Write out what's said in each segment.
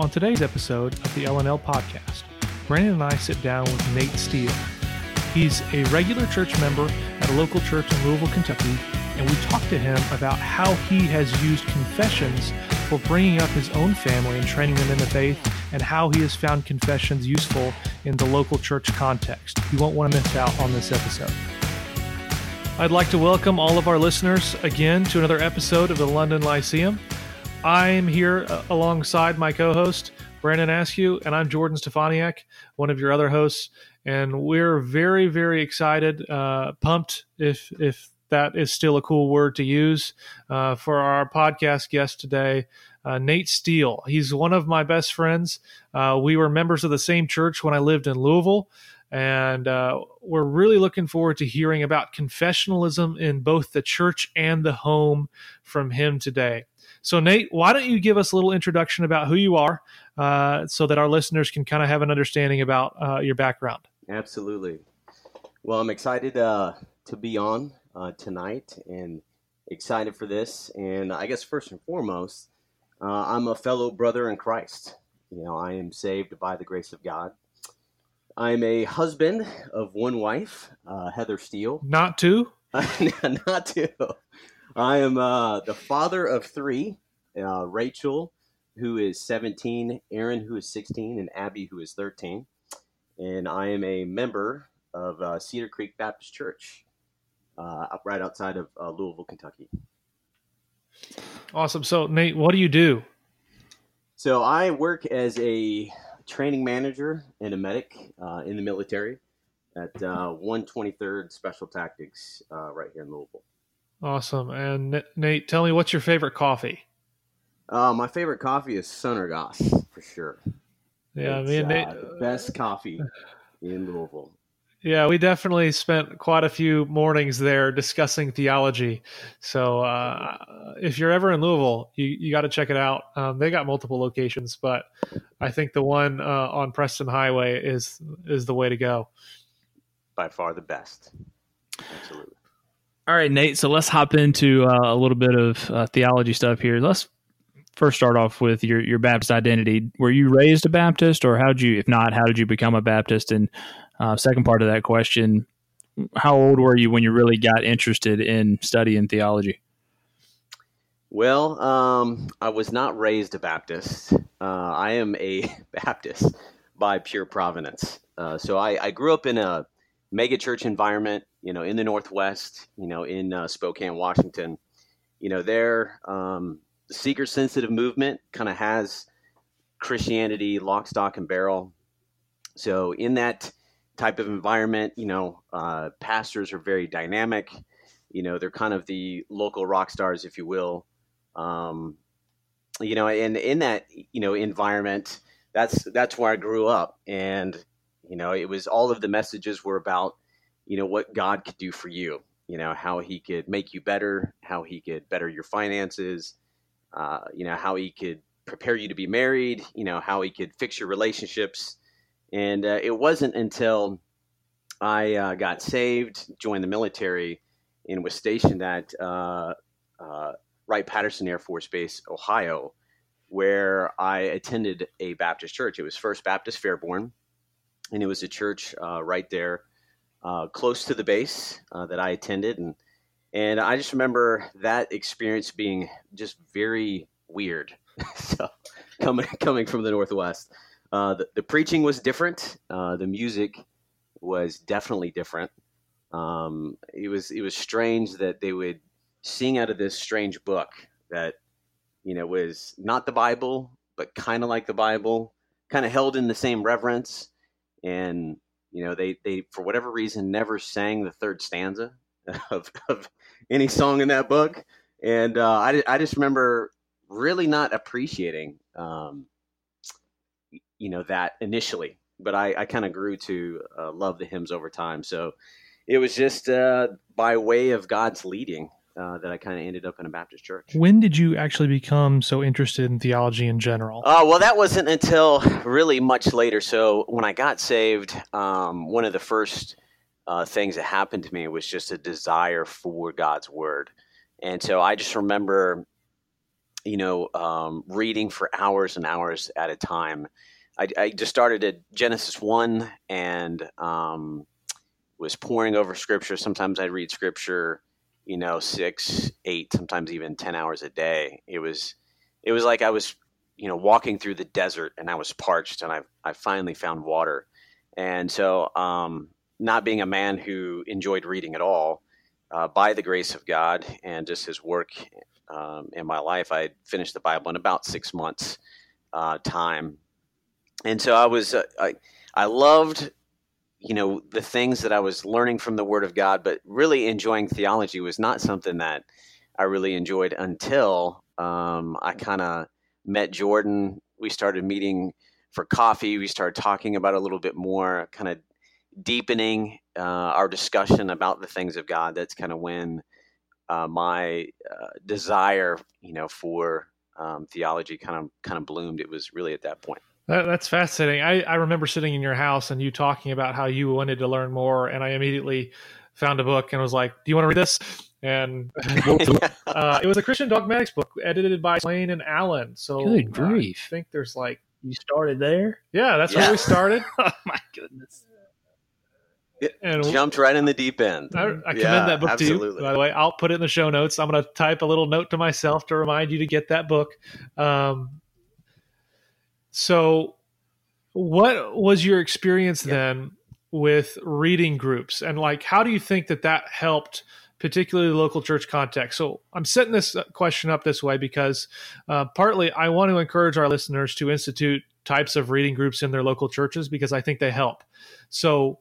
On today's episode of the LNL podcast, Brandon and I sit down with Nate Steele. He's a regular church member at a local church in Louisville, Kentucky, and we talk to him about how he has used confessions for bringing up his own family and training them in the faith, and how he has found confessions useful in the local church context. You won't want to miss out on this episode. I'd like to welcome all of our listeners again to another episode of the London Lyceum. I'm here uh, alongside my co host, Brandon Askew, and I'm Jordan Steffaniak, one of your other hosts. And we're very, very excited, uh, pumped, if, if that is still a cool word to use, uh, for our podcast guest today, uh, Nate Steele. He's one of my best friends. Uh, we were members of the same church when I lived in Louisville. And uh, we're really looking forward to hearing about confessionalism in both the church and the home from him today. So, Nate, why don't you give us a little introduction about who you are uh, so that our listeners can kind of have an understanding about uh, your background? Absolutely. Well, I'm excited uh, to be on uh, tonight and excited for this. And I guess first and foremost, uh, I'm a fellow brother in Christ. You know, I am saved by the grace of God. I'm a husband of one wife, uh, Heather Steele. Not two? Not two. I am uh, the father of three uh, Rachel, who is 17, Aaron, who is 16, and Abby, who is 13. And I am a member of uh, Cedar Creek Baptist Church, uh, right outside of uh, Louisville, Kentucky. Awesome. So, Nate, what do you do? So, I work as a training manager and a medic uh, in the military at 123rd Special Tactics right here in Louisville. Awesome. And Nate, tell me what's your favorite coffee? Uh, my favorite coffee is Sunergos for sure. Yeah, it's, me and Nate, uh, the best coffee in Louisville. Yeah, we definitely spent quite a few mornings there discussing theology. So uh, if you're ever in Louisville, you, you got to check it out. Um, they got multiple locations, but I think the one uh, on Preston Highway is is the way to go. By far the best. Absolutely. All right, Nate. So let's hop into uh, a little bit of uh, theology stuff here. Let's first start off with your your Baptist identity. Were you raised a Baptist, or how did you? If not, how did you become a Baptist? And uh, second part of that question: How old were you when you really got interested in studying theology? Well, um, I was not raised a Baptist. Uh, I am a Baptist by pure providence. Uh, so I, I grew up in a mega church environment you know, in the Northwest, you know, in uh, Spokane, Washington, you know, their um, seeker sensitive movement kind of has Christianity lock, stock, and barrel. So in that type of environment, you know, uh, pastors are very dynamic. You know, they're kind of the local rock stars, if you will. Um, you know, and in that you know environment, that's that's where I grew up, and you know, it was all of the messages were about you know what God could do for you. You know how He could make you better, how He could better your finances. Uh, you know how He could prepare you to be married. You know how He could fix your relationships. And uh, it wasn't until I uh, got saved, joined the military, and was stationed at uh, uh, Wright Patterson Air Force Base, Ohio, where I attended a Baptist church. It was First Baptist Fairborn, and it was a church uh, right there uh, close to the base uh, that I attended, and and I just remember that experience being just very weird. so coming coming from the Northwest, uh, the, the, preaching was different. Uh, the music was definitely different. Um, it was it was strange that they would sing out of this strange book that you know was not the Bible, but kind of like the Bible, kind of held in the same reverence and you know, they they for whatever reason never sang the third stanza of, of any song in that book, and uh, I I just remember really not appreciating, um, you know, that initially. But I, I kind of grew to uh, love the hymns over time. So it was just uh, by way of God's leading uh, that I kind of ended up in a Baptist church. When did you actually become so interested in theology in general? Uh, well, that wasn't until really much later. So when I got saved, um, one of the first uh, things that happened to me was just a desire for God's word. And so I just remember you know, um, reading for hours and hours at a time. I, I just started at Genesis one and um, was pouring over Scripture. Sometimes I'd read Scripture, you know, six, eight, sometimes even ten hours a day. It was, it was like I was, you know, walking through the desert and I was parched, and I I finally found water. And so, um, not being a man who enjoyed reading at all, uh, by the grace of God and just His work um, in my life, I finished the Bible in about six months uh, time. And so I was, uh, I, I loved, you know, the things that I was learning from the Word of God, but really enjoying theology was not something that I really enjoyed until um, I kind of met Jordan. We started meeting for coffee. We started talking about a little bit more, kind of deepening uh, our discussion about the things of God. That's kind of when uh, my uh, desire, you know, for um, theology kind of kind of bloomed. It was really at that point. That, that's fascinating. I, I remember sitting in your house and you talking about how you wanted to learn more, and I immediately found a book and was like, "Do you want to read this?" And uh, it was a Christian dogmatics book edited by Swain and Allen. So good grief! I think there's like you started there. Yeah, that's yeah. where we started. oh my goodness! and jumped right in the deep end. I, I commend yeah, that book absolutely. to you. By the way, I'll put it in the show notes. I'm going to type a little note to myself to remind you to get that book. Um, so, what was your experience yeah. then with reading groups, and like, how do you think that that helped? particularly the local church context. So I'm setting this question up this way because uh, partly I want to encourage our listeners to institute types of reading groups in their local churches because I think they help. So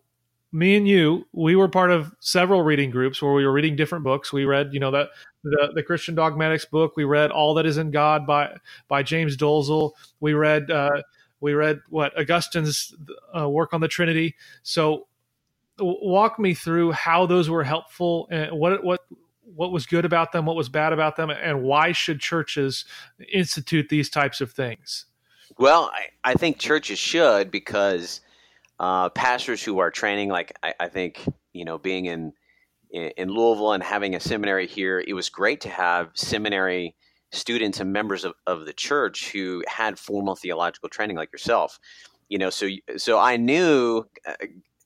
me and you, we were part of several reading groups where we were reading different books. We read, you know, that the, the Christian dogmatics book. We read All That Is in God by by James Dolezal. We read uh, we read what Augustine's uh, work on the Trinity. So, walk me through how those were helpful and what what what was good about them, what was bad about them, and why should churches institute these types of things? Well, I, I think churches should because uh, pastors who are training, like I, I, think, you know, being in, in Louisville and having a seminary here, it was great to have seminary students and members of, of the church who had formal theological training like yourself. You know, so so I knew, uh,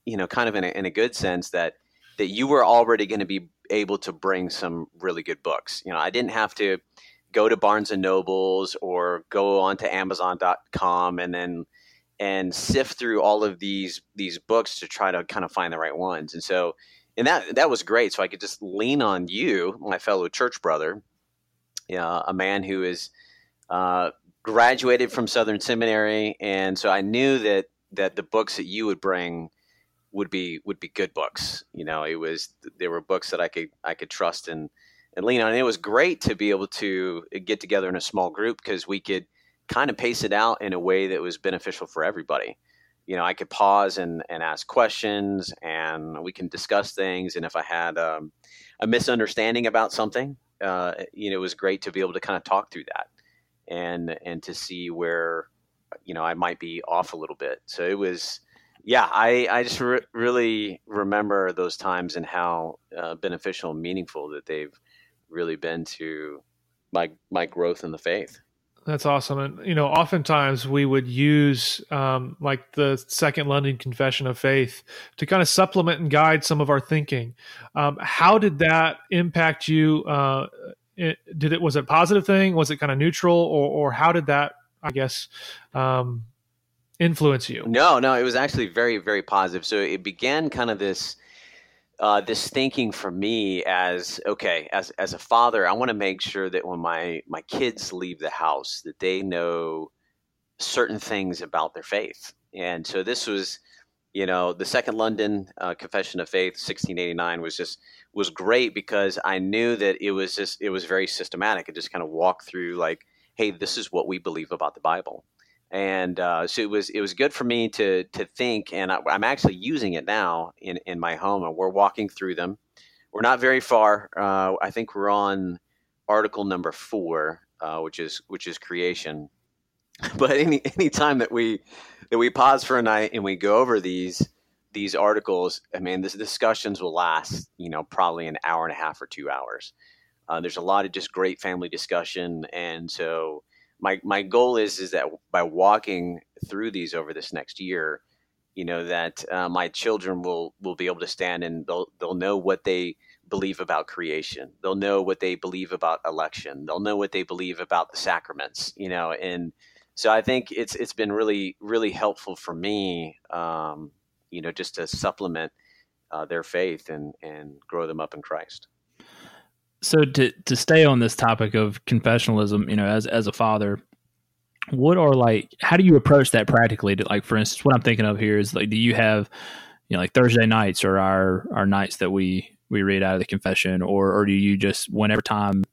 you know, kind of in a, in a good sense that that you were already going to be able to bring some really good books. You know, I didn't have to go to Barnes and Nobles or go onto Amazon.com and then and sift through all of these these books to try to kind of find the right ones. And so, and that that was great. So I could just lean on you, my fellow church brother, uh, a man who is uh, graduated from Southern Seminary, and so I knew that that the books that you would bring would be would be good books. You know, it was there were books that I could I could trust and and lean on. And it was great to be able to get together in a small group because we could kind of pace it out in a way that was beneficial for everybody. You know, I could pause and, and ask questions and we can discuss things. And if I had um, a misunderstanding about something, uh, you know, it was great to be able to kind of talk through that and, and to see where, you know, I might be off a little bit. So it was, yeah, I, I just re- really remember those times and how uh, beneficial and meaningful that they've really been to my, my growth in the faith. That's awesome. And, you know, oftentimes we would use um, like the Second London Confession of Faith to kind of supplement and guide some of our thinking. Um, how did that impact you? Uh, it, did it, was it a positive thing? Was it kind of neutral or, or how did that, I guess, um, influence you? No, no, it was actually very, very positive. So it began kind of this uh, this thinking for me as okay as as a father i want to make sure that when my my kids leave the house that they know certain things about their faith. And so this was you know the second london uh, confession of faith 1689 was just was great because i knew that it was just it was very systematic. It just kind of walked through like hey this is what we believe about the bible and uh, so it was it was good for me to to think, and I, am actually using it now in in my home, and we're walking through them. We're not very far. Uh, I think we're on article number four, uh, which is which is creation. But any any time that we that we pause for a night and we go over these these articles, I mean, the discussions will last, you know, probably an hour and a half or two hours. Uh, there's a lot of just great family discussion, and so my my goal is is that by walking through these over this next year, you know that uh, my children will will be able to stand and they'll they'll know what they believe about creation. They'll know what they believe about election. They'll know what they believe about the sacraments. You know, and so I think it's it's been really really helpful for me. Um, you know, just to supplement uh, their faith and and grow them up in Christ. So to to stay on this topic of confessionalism, you know, as as a father, what are like how do you approach that practically? Like for instance, what I'm thinking of here is like, do you have you know like Thursday nights or our our nights that we we read out of the confession, or or do you just whenever time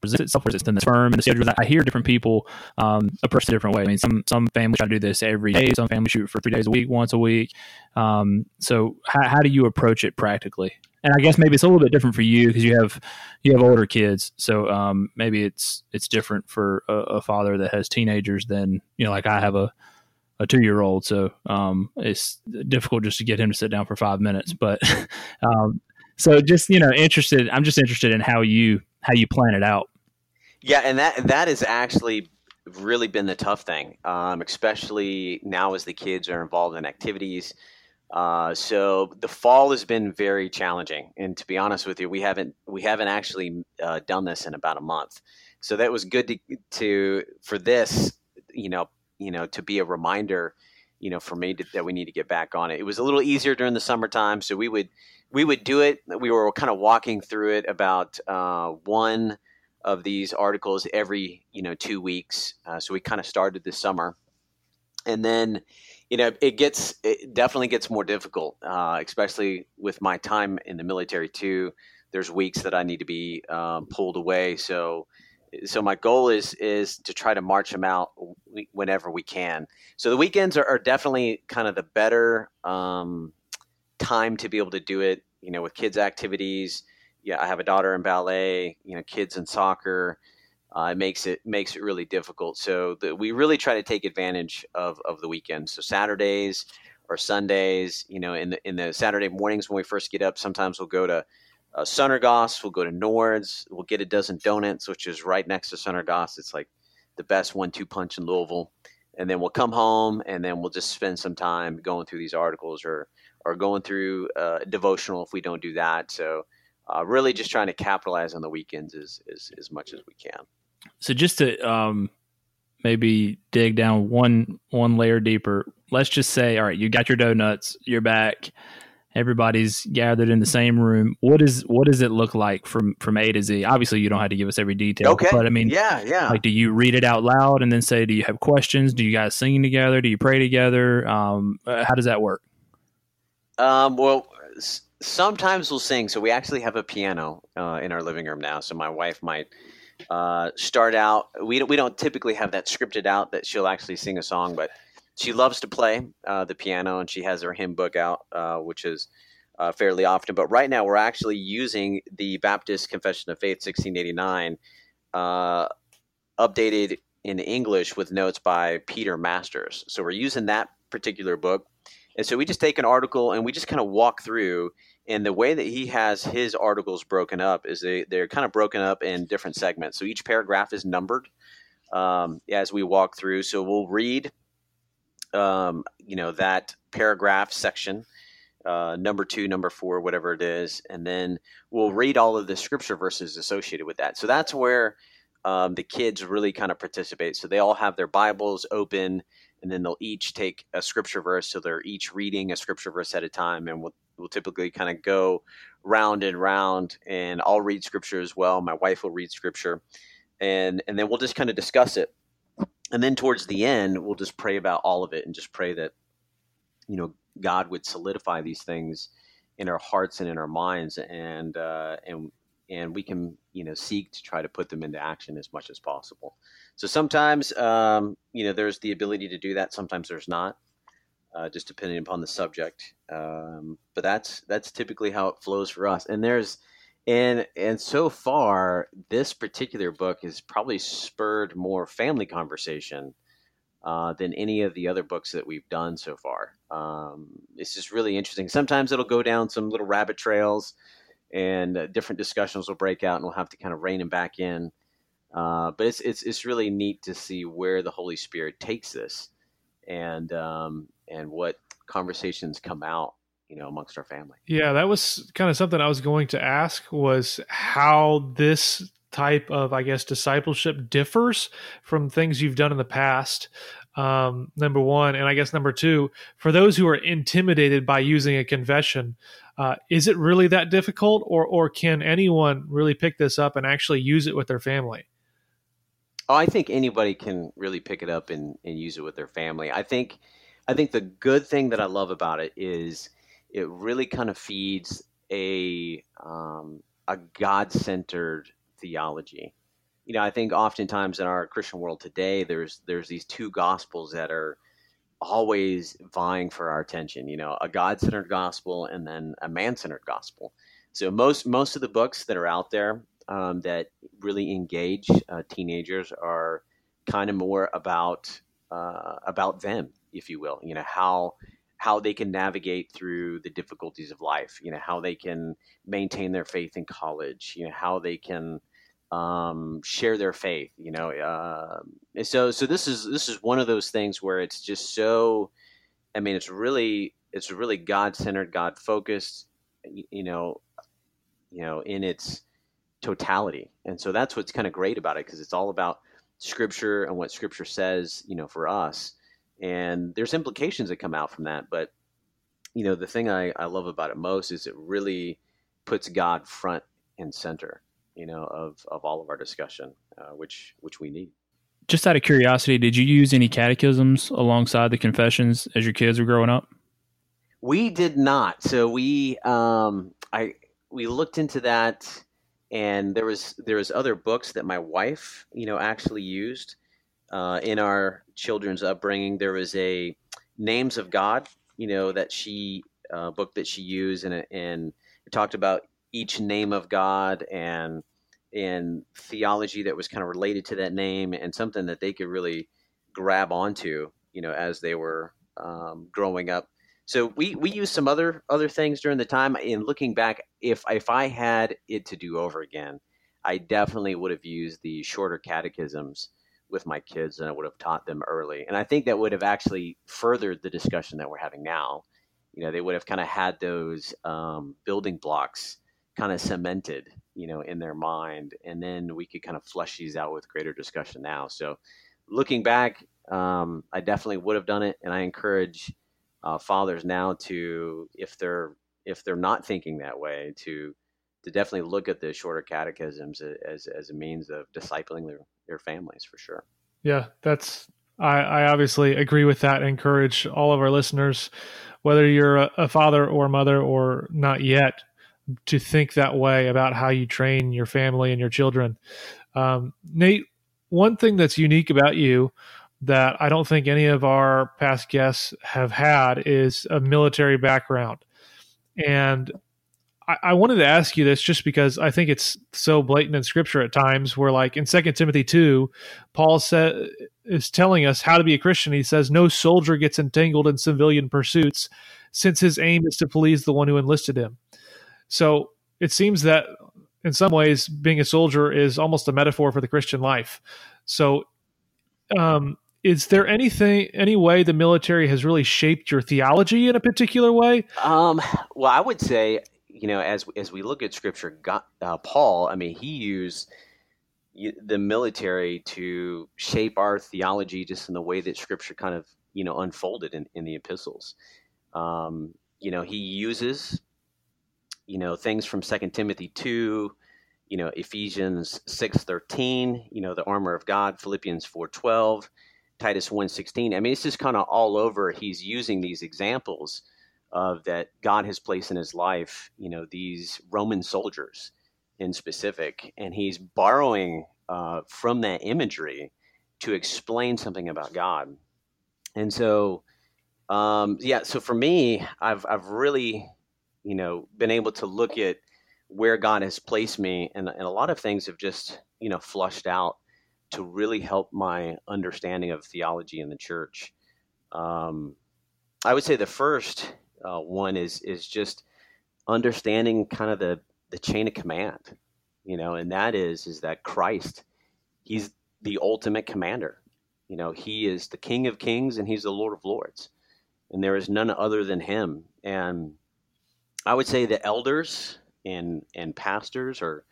presents itself, or is it in the firm and the schedule? I hear different people um, approach it a different way. I mean, some some families try to do this every day. Some families shoot for three days a week, once a week. Um, so how how do you approach it practically? And I guess maybe it's a little bit different for you because you have you have older kids, so um, maybe it's it's different for a, a, father that has teenagers than you know, like I have a a two year old, so um, it's difficult just to get him to sit down for five minutes. But um, so just you know, interested. I'm just interested in how you how you plan it out. Yeah, and that that has actually really been the tough thing, um, especially now as the kids are involved in activities. Uh, so the fall has been very challenging, and to be honest with you, we haven't we haven't actually uh, done this in about a month. So that was good to to for this, you know, you know, to be a reminder, you know, for me to, that we need to get back on it. It was a little easier during the summertime, so we would we would do it. We were kind of walking through it about uh, one of these articles every you know two weeks. Uh, so we kind of started this summer, and then you know, it gets it definitely gets more difficult, uh, especially with my time in the military too. There's weeks that I need to be um, pulled away, so so my goal is is to try to march them out whenever we can. So the weekends are, are definitely kind of the better um, time to be able to do it. You know, with kids' activities. Yeah, I have a daughter in ballet. You know, kids in soccer uh, it makes it makes it really difficult. So the, we really try to take advantage of, of the weekend. So Saturdays or Sundays, you know, in the in the Saturday mornings when we first get up, sometimes we'll go to uh, Sunergos, we'll go to Nord's, we'll get a dozen donuts, which is right next to Sunergos. It's like the best one-two punch in Louisville. And then we'll come home, and then we'll just spend some time going through these articles or or going through uh, devotional if we don't do that. So. Uh, really, just trying to capitalize on the weekends as, as, as much as we can. So just to um, maybe dig down one one layer deeper, let's just say, all right, you got your donuts, you're back, everybody's gathered in the same room. What is what does it look like from from A to Z? Obviously, you don't have to give us every detail. Okay. But I mean, yeah, yeah. Like, do you read it out loud and then say, do you have questions? Do you guys sing together? Do you pray together? Um, uh, how does that work? Um, well, sometimes we'll sing. So we actually have a piano uh, in our living room now. So my wife might uh, start out. We don't, we don't typically have that scripted out that she'll actually sing a song, but she loves to play uh, the piano and she has her hymn book out, uh, which is uh, fairly often. But right now, we're actually using the Baptist Confession of Faith 1689, uh, updated in English with notes by Peter Masters. So we're using that particular book. And so we just take an article and we just kind of walk through and the way that he has his articles broken up is they, they're kind of broken up in different segments. So each paragraph is numbered um, as we walk through. So we'll read, um, you know, that paragraph section, uh, number two, number four, whatever it is, and then we'll read all of the scripture verses associated with that. So that's where um, the kids really kind of participate. So they all have their Bibles open, and then they'll each take a scripture verse. So they're each reading a scripture verse at a time, and we'll we'll typically kind of go round and round, and I'll read scripture as well. My wife will read scripture, and and then we'll just kind of discuss it. And then towards the end, we'll just pray about all of it and just pray that you know God would solidify these things in our hearts and in our minds, and uh, and and we can you know seek to try to put them into action as much as possible. So sometimes um, you know there's the ability to do that. Sometimes there's not uh, just depending upon the subject. Um, but that's that's typically how it flows for us. And there's and and so far, this particular book has probably spurred more family conversation uh, than any of the other books that we've done so far. Um, it's just really interesting. Sometimes it'll go down some little rabbit trails. and uh, different discussions will break out, and we'll have to kind of rein them back in. Uh, but it's it's it's really neat to see where the Holy Spirit takes this, and um, and what conversations come out, you know, amongst our family. Yeah, that was kind of something I was going to ask was how this type of, I guess, discipleship differs from things you've done in the past. Um, number one, and I guess number two, for those who are intimidated by using a confession, uh, is it really that difficult, or or can anyone really pick this up and actually use it with their family? Oh, I think anybody can really pick it up and, and use it with their family. I think I think the good thing that I love about it is it really kind of feeds a um, a God centered theology. You know, I think oftentimes in our Christian world today, there's there's these two gospels that are always vying for our attention. You know, a God centered gospel and then a man centered gospel. So most most of the books that are out there um, that really engage uh, teenagers are kind of more about uh, about them, if you will. You know how how they can navigate through the difficulties of life. You know how they can maintain their faith in college. You know how they can um, share their faith. You know, uh, so so this is this is one of those things where it's just so. I mean, it's really it's really God centered, God focused. You know, you know, in its totality, and so that's what's kind of great about it because it's all about Scripture and what Scripture says. You know, for us, and there's implications that come out from that, but you know, the thing I, I love about it most is it really puts God front and center you know, of of all of our discussion, uh, which which we need. Just out of curiosity, did you use any catechisms alongside the confessions as your kids were growing up? We did not. So we um, I we looked into that, and there was there was other books that my wife, you know, actually used uh, in our children's upbringing. There was a Names of God, you know, that she uh, book that she used, and and it talked about each name of God and and theology that was kind of related to that name and something that they could really grab onto, you know, as they were um, growing up. So we we used some other other things during the time. In looking back, if if I had it to do over again, I definitely would have used the shorter catechisms with my kids and I would have taught them early. And I think that would have actually furthered the discussion that we're having now. You know, they would have kind of had those um, building blocks kind of cemented, you know, in their mind, and then we could kind of flesh these out with greater discussion now. So, looking back, um, I definitely would have done it, and I encourage uh, fathers now to, if they're if they're not thinking that way, to to definitely look at the shorter catechisms as as a means of discipling their their families for sure. Yeah, that's I, I obviously agree with that. Encourage all of our listeners, whether you're a, a father or mother or not yet, to think that way about how you train your family and your children. Um, Nate, one thing that's unique about you that I don't think any of our past guests have had is a military background. And I, I wanted to ask you this just because I think it's so blatant in scripture at times where like in second Timothy two, Paul said is telling us how to be a Christian. He says, No soldier gets entangled in civilian pursuits since his aim is to please the one who enlisted him. So it seems that in some ways, being a soldier is almost a metaphor for the Christian life. So, um, is there anything, any way the military has really shaped your theology in a particular way? Um, well, I would say, you know, as as we look at Scripture, God, uh, Paul, I mean, he used the military to shape our theology just in the way that Scripture kind of, you know, unfolded in, in the epistles. Um, you know, he uses you know things from Second Timothy two, you know Ephesians six thirteen, you know the armor of God, Philippians four twelve, Titus one sixteen. I mean, it's just kind of all over. He's using these examples of that God has placed in his life. You know these Roman soldiers in specific, and he's borrowing uh, from that imagery to explain something about God. And so, um, yeah, so for me, I've I've really you know, been able to look at where God has placed me, and, and a lot of things have just, you know, flushed out to really help my understanding of theology in the church. Um, I would say the first uh, one is is just understanding kind of the the chain of command, you know, and that is is that Christ, he's the ultimate commander. You know, he is the King of Kings and he's the Lord of Lords. And there is none other than him. And I would say the elders and and pastors are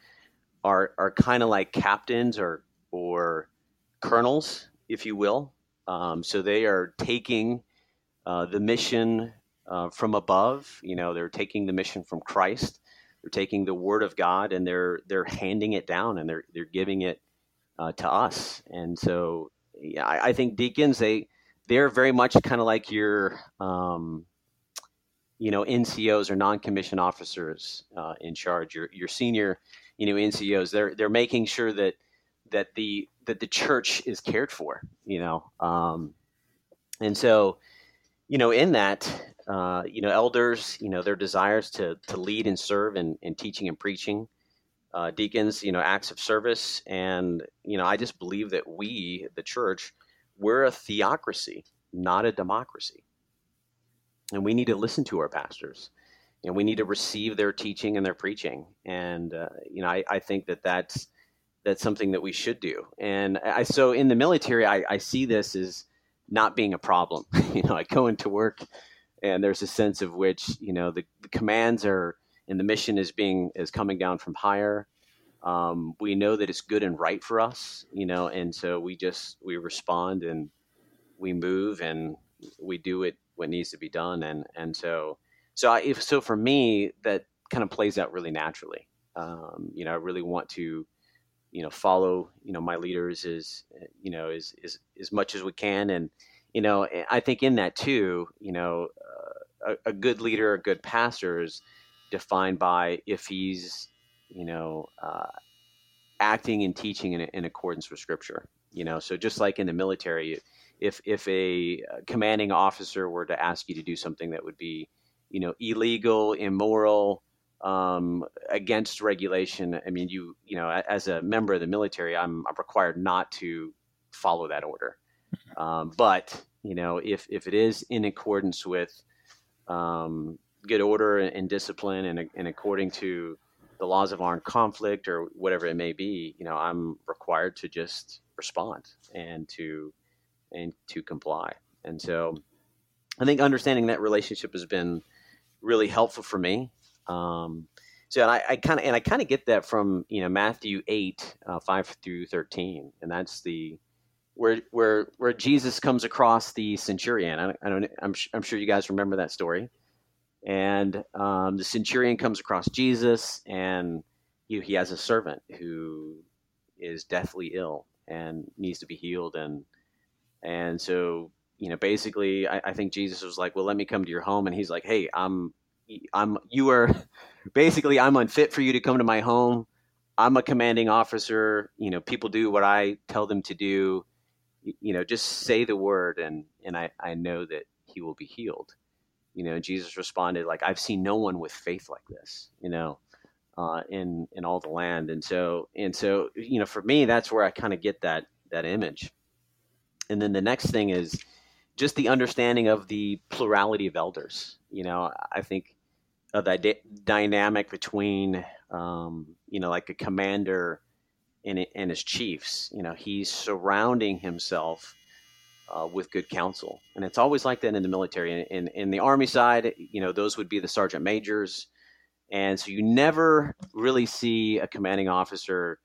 are are kind of like captains or or colonels, if you will. Um, so they are taking uh, the mission uh, from above. You know, they're taking the mission from Christ. They're taking the Word of God and they're they're handing it down and they're they're giving it uh, to us. And so, yeah, I, I, think deacons they they're very much kind of like your um, you know NCOs or non-commissioned officers uh, in charge. Your your senior you know NCOs they're they're making sure that that the that the church is cared for. You know, um, and so you know in that uh, you know, elders, you know, their desires to to lead and serve in, in teaching and preaching, uh, deacons, you know, acts of service, and you know, I just believe that we, the church, we're a theocracy, not a democracy, and we need to listen to our pastors, and we need to receive their teaching and their preaching, and uh, you know, I, I think that that's that's something that we should do, and I so in the military, I, I see this as not being a problem. you know, I go into work and there's a sense of which you know the, the commands are and the mission is being is coming down from higher. Um, we know that it's good and right for us you know and so we just we respond and we move and we do it what needs to be done. And and so so I, if so for me that kind of plays out really naturally. Um, you know i really want to you know follow you know my leaders as eh, you know as, as as much as we can and you know eh, i think in that too you know uh, a, a good leader, a good pastor is defined by if he's, you know, uh, acting and teaching in, in accordance with Scripture. You know, so just like in the military, if if a commanding officer were to ask you to do something that would be, you know, illegal, immoral, um, against regulation, I mean, you you know, as a member of the military, I'm, I'm required not to follow that order. Mm-hmm. Um, but you know, if if it is in accordance with um, good order and discipline and, and according to the laws of armed conflict or whatever it may be, you know, I'm required to just respond and to and to comply. And so I think understanding that relationship has been really helpful for me. Um, so I, I kind of and I kind of get that from you know Matthew eight uh, five through thirteen, and that's the where where where Jesus comes across the centurion. I, I don't. I'm I'm sure you guys remember that story. And um, the centurion comes across Jesus, and he, he has a servant who is deathly ill and needs to be healed. And and so you know, basically, I, I think Jesus was like, "Well, let me come to your home," and he's like, "Hey, I'm I'm you are basically I'm unfit for you to come to my home. I'm a commanding officer. You know, people do what I tell them to do." you know, just say the word and, and I, I know that he will be healed. You know, Jesus responded like, I've seen no one with faith like this, you know, uh, in, in all the land. And so, and so, you know, for me, that's where I kind of get that, that image. And then the next thing is just the understanding of the plurality of elders. You know, I think of that dynamic between, um, you know, like a commander and, and his chiefs. You know, he's surrounding himself uh, with good counsel, and it's always like that in the military. In, in, in the army side, you know, those would be the sergeant majors, and so you never really see a commanding officer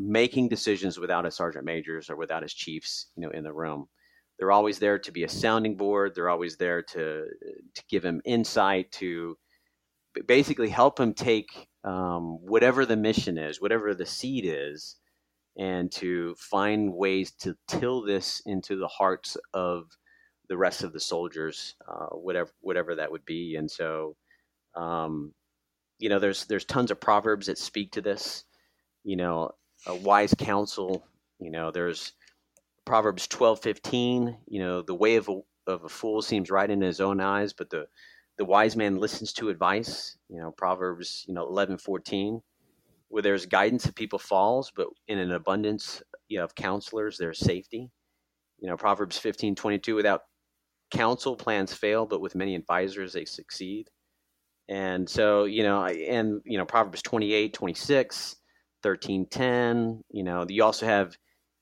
making decisions without a sergeant majors or without his chiefs, you know, in the room. They're always there to be a sounding board. They're always there to to give him insight to basically help him take um, whatever the mission is, whatever the seed is, and to find ways to till this into the hearts of the rest of the soldiers, uh, whatever whatever that would be. And so, um, you know, there's there's tons of proverbs that speak to this. You know, a wise counsel. You know, there's Proverbs twelve fifteen. You know, the way of a, of a fool seems right in his own eyes, but the the wise man listens to advice. You know, Proverbs, you know, eleven fourteen, where there's guidance if people falls, but in an abundance you know, of counselors, there's safety. You know, Proverbs fifteen twenty two, without counsel, plans fail, but with many advisors, they succeed. And so, you know, and, you know, Proverbs 28, 26, 13, 10, you know, you also have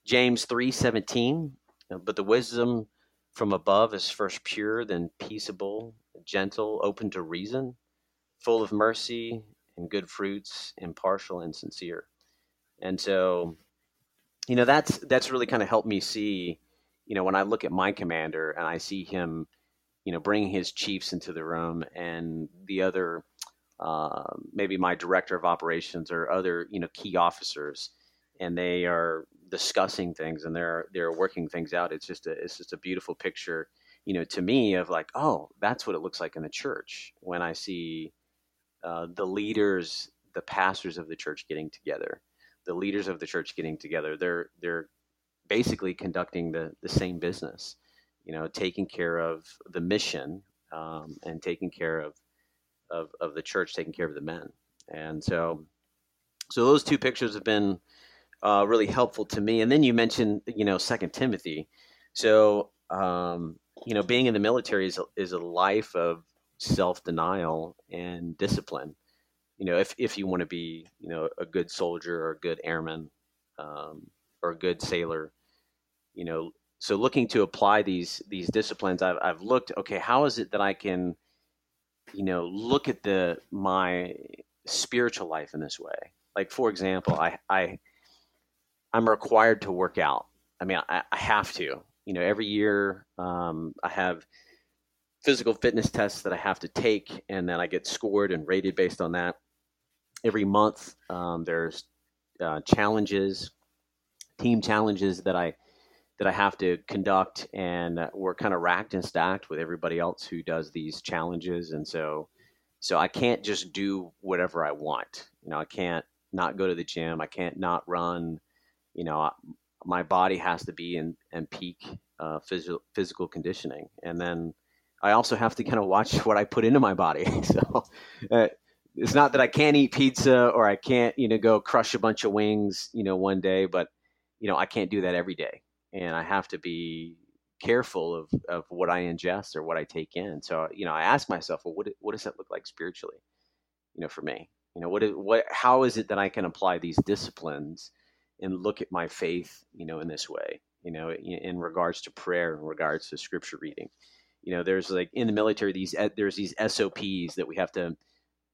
James 3, 17, but the wisdom from above is first pure, then peaceable, gentle, open to reason, full of mercy and good fruits, impartial and sincere. And so, you know, that's that's really kind of helped me see, you know, when I look at my commander and I see him, you know, bringing his chiefs into the room and the other, uh, maybe my director of operations or other, you know, key officers, and they are discussing things and they're they're working things out. It's just a it's just a beautiful picture, you know, to me of like, oh, that's what it looks like in the church when I see uh, the leaders, the pastors of the church getting together the leaders of the church getting together. They're they're basically conducting the the same business, you know, taking care of the mission um, and taking care of, of of the church, taking care of the men. And so, so those two pictures have been uh, really helpful to me. And then you mentioned, you know, Second Timothy. So, um, you know, being in the military is a, is a life of self denial and discipline you know, if, if you want to be, you know, a good soldier or a good airman um, or a good sailor, you know, so looking to apply these these disciplines, I've I've looked. Okay, how is it that I can, you know, look at the my spiritual life in this way? Like for example, I I I'm required to work out. I mean, I, I have to. You know, every year um, I have physical fitness tests that I have to take, and then I get scored and rated based on that every month um, there's uh, challenges, team challenges that I that I have to conduct, and we're kind of racked and stacked with everybody else who does these challenges, and so so I can't just do whatever I want. You know, I can't not go to the gym. I can't not run. You know, my body has to be in, in peak uh, physical physical conditioning, and then I also have to kind of watch what I put into my body. so uh, it's not that I can't eat pizza or I can't, you know, go crush a bunch of wings, you know, one day, but you know, I can't do that every day. And I have to be careful of, of what I ingest or what I take in. So, you know, I ask myself, well, what, what does that look like spiritually, you know, for me? You know, what, what, how is it that I can apply these disciplines and look at my faith, you know, in this way, you know, in, in regards to prayer, in regards to scripture reading? You know, there's like in the military, these, there's these SOPs that we have to,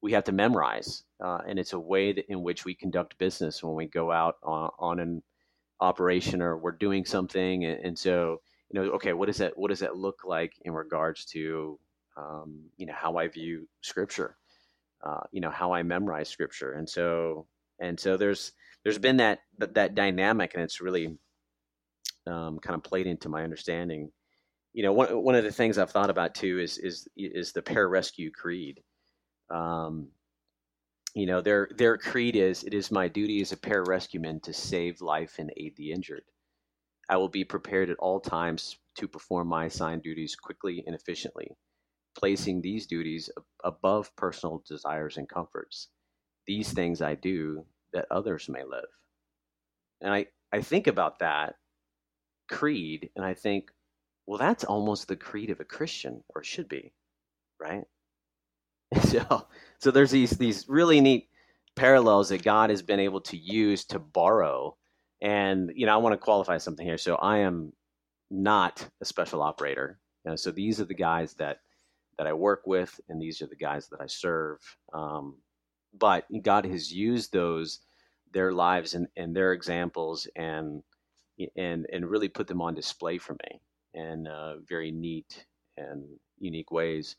we have to memorize, uh, and it's a way that, in which we conduct business when we go out on, on an operation or we're doing something. And, and, so, you know, okay, what does that what does that look like in regards to, um, you know, how I view Scripture, uh, you know, how I memorize Scripture, and so and so there's there's been that that, dynamic, and it's really um, kind of played into my understanding. You know, one one of the things I've thought about too is is is the pararescue creed um, you know, their their creed is, "It is my duty as a pararescueman to save life and aid the injured. I will be prepared at all times to perform my assigned duties quickly and efficiently, placing these duties above personal desires and comforts. These things I do that others may live." And I I think about that creed, and I think, well, that's almost the creed of a Christian, or should be, right? So, so there's these these really neat parallels that God has been able to use to borrow. And you know, I want to qualify something here. So I am not a special operator. You know, so these are the guys that that I work with, and these are the guys that I serve. Um, but God has used those their lives and, and their examples and and and really put them on display for me in uh, very neat and unique ways.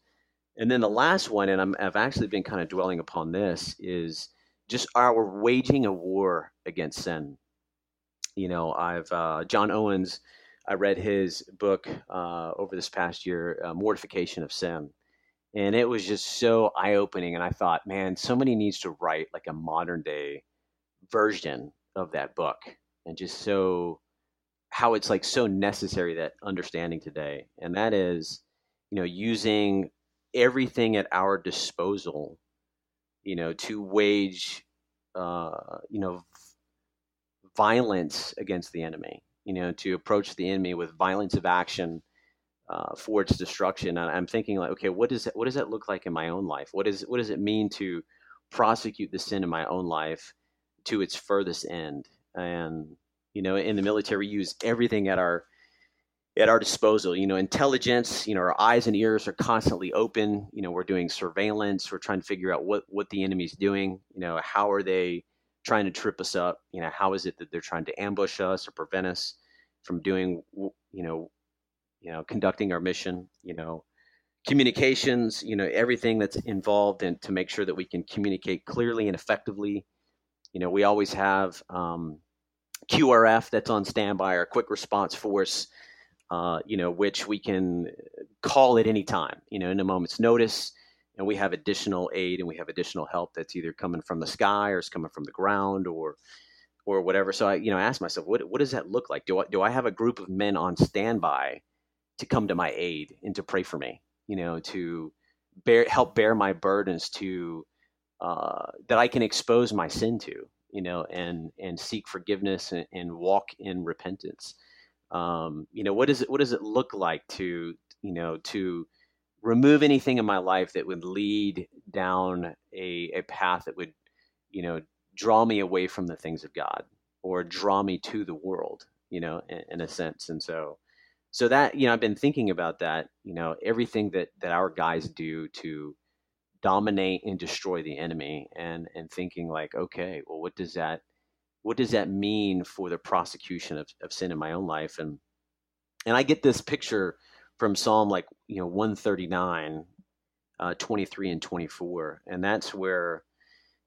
And then the last one, and i have actually been kind of dwelling upon this, is just our waging a war against sin. You know, I've uh, John Owens. I read his book uh, over this past year, uh, "Mortification of Sin," and it was just so eye-opening. And I thought, man, somebody needs to write like a modern day version of that book, and just so how it's like so necessary that understanding today, and that is, you know, using everything at our disposal, you know, to wage, uh, you know, violence against the enemy, you know, to approach the enemy with violence of action, uh, for its destruction. And I'm thinking like, okay, what does that, what does that look like in my own life? What is what does it mean to prosecute the sin in my own life to its furthest end? And you know, in the military, we use everything at our at our disposal. You know, intelligence. You know, our eyes and ears are constantly open. You know, we're doing surveillance. We're trying to figure out what what the enemy's doing. You know, how are they trying to trip us up? You know, how is it that they're trying to ambush us or prevent us from doing you know you know conducting our mission you know communications you know everything that's involved in to make sure that we can communicate clearly and effectively. You know we always have um, qrf that's on standby our quick response force uh, you know which we can call at any time you know in a moment's notice. And we have additional aid and we have additional help that's either coming from the sky or it's coming from the ground or or whatever. So i you know ask myself what, what does that look like? Do I, do I have a group of men on standby to come to my aid and to pray for me, you know, to bear help bear my burdens to uh, that I can expose my sin to, you know, and and seek forgiveness and, and walk in repentance. Um, you know, what does it what does it look like to you know to remove anything in my life that would lead down a, a path that would you know draw me away from the things of God or draw me to the world, you know, in, in a sense. And so so that you know i've been thinking about that you know everything that that our guys do to dominate and destroy the enemy and and thinking like okay well what does that what does that mean for the prosecution of, of sin in my own life? And and i get this picture from psalm like you know 139 uh, 23 and 24 and that's where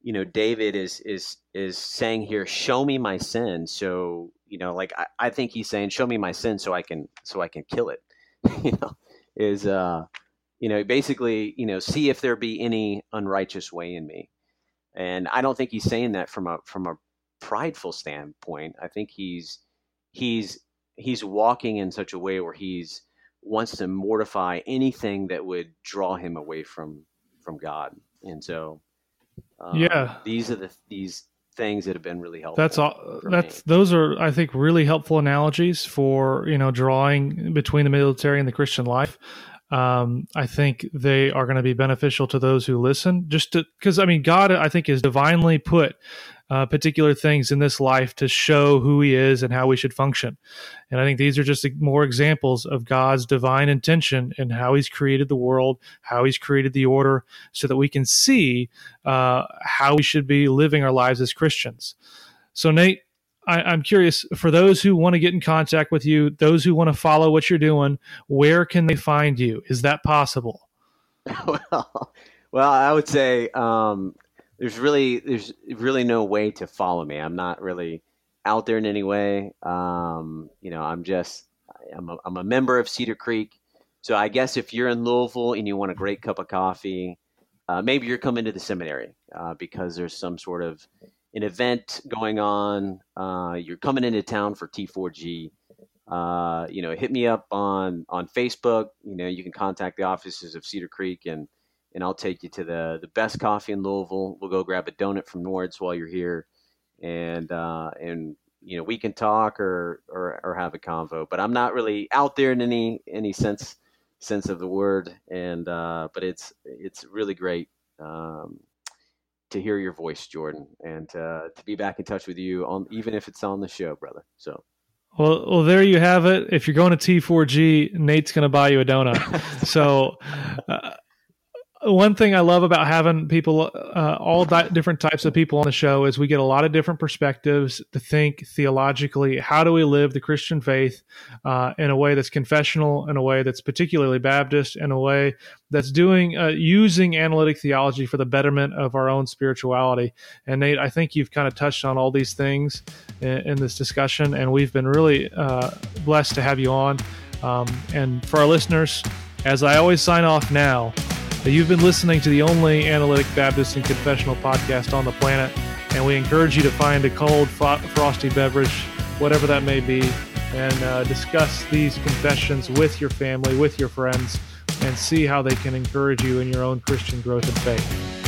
you know david is is is saying here show me my sin. So you know like I, I think he's saying show me my sin so i can so i can kill it. You know is uh you know basically you know see if there be any unrighteous way in me. And i don't think he's saying that from a from a prideful standpoint. I think he's he's he's walking in such a way where he's wants to mortify anything that would draw him away from from god. And so um, yeah these are the these things that have been really helpful. That's all. That's me. those are I think really helpful analogies for you know drawing between the military and the Christian life. Um, I think they are going to be beneficial to those who listen. Just because I mean, God, I think, is divinely put uh, particular things in this life to show who He is and how we should function. And I think these are just more examples of God's divine intention and how He's created the world, how He's created the order, so that we can see uh, how we should be living our lives as Christians. So, Nate, I, am curious for those who want to get in contact with you, those who want to follow what you're doing, where can they find you? Is that possible? well, well, I would say um, there's really there's really no way to follow me. I'm not really out there in any way. Um, you know, I'm just I'm a, I'm a member of Cedar Creek. So I guess if you're in Louisville and you want a great cup of coffee, uh, maybe you're coming to the seminary uh, because there's some sort of an event going on. Uh, you're coming into town for T4G. Uh, you know, hit me up on on Facebook. You know, you can contact the offices of Cedar Creek and and I'll take you to the the best coffee in Louisville. We'll go grab a donut from Nord's while you're here, and uh, and you know we can talk or, or or have a convo. But I'm not really out there in any any sense sense of the word, and uh, but it's it's really great um, to hear your voice, Jordan, and uh, to be back in touch with you on even if it's on the show, brother. So. Well, well, there you have it. If you're going to T4G, Nate's going to buy you a donut. so, uh, one thing I love about having people, uh, all di- different types of people on the show, is we get a lot of different perspectives to think theologically. How do we live the Christian faith uh, in a way that's confessional, in a way that's particularly Baptist, in a way that's doing uh, using analytic theology for the betterment of our own spirituality? And Nate, I think you've kind of touched on all these things in, in this discussion, and we've been really uh, blessed to have you on. Um, and for our listeners, as I always sign off now. You've been listening to the only analytic Baptist and confessional podcast on the planet, and we encourage you to find a cold, frosty beverage, whatever that may be, and uh, discuss these confessions with your family, with your friends, and see how they can encourage you in your own Christian growth and faith.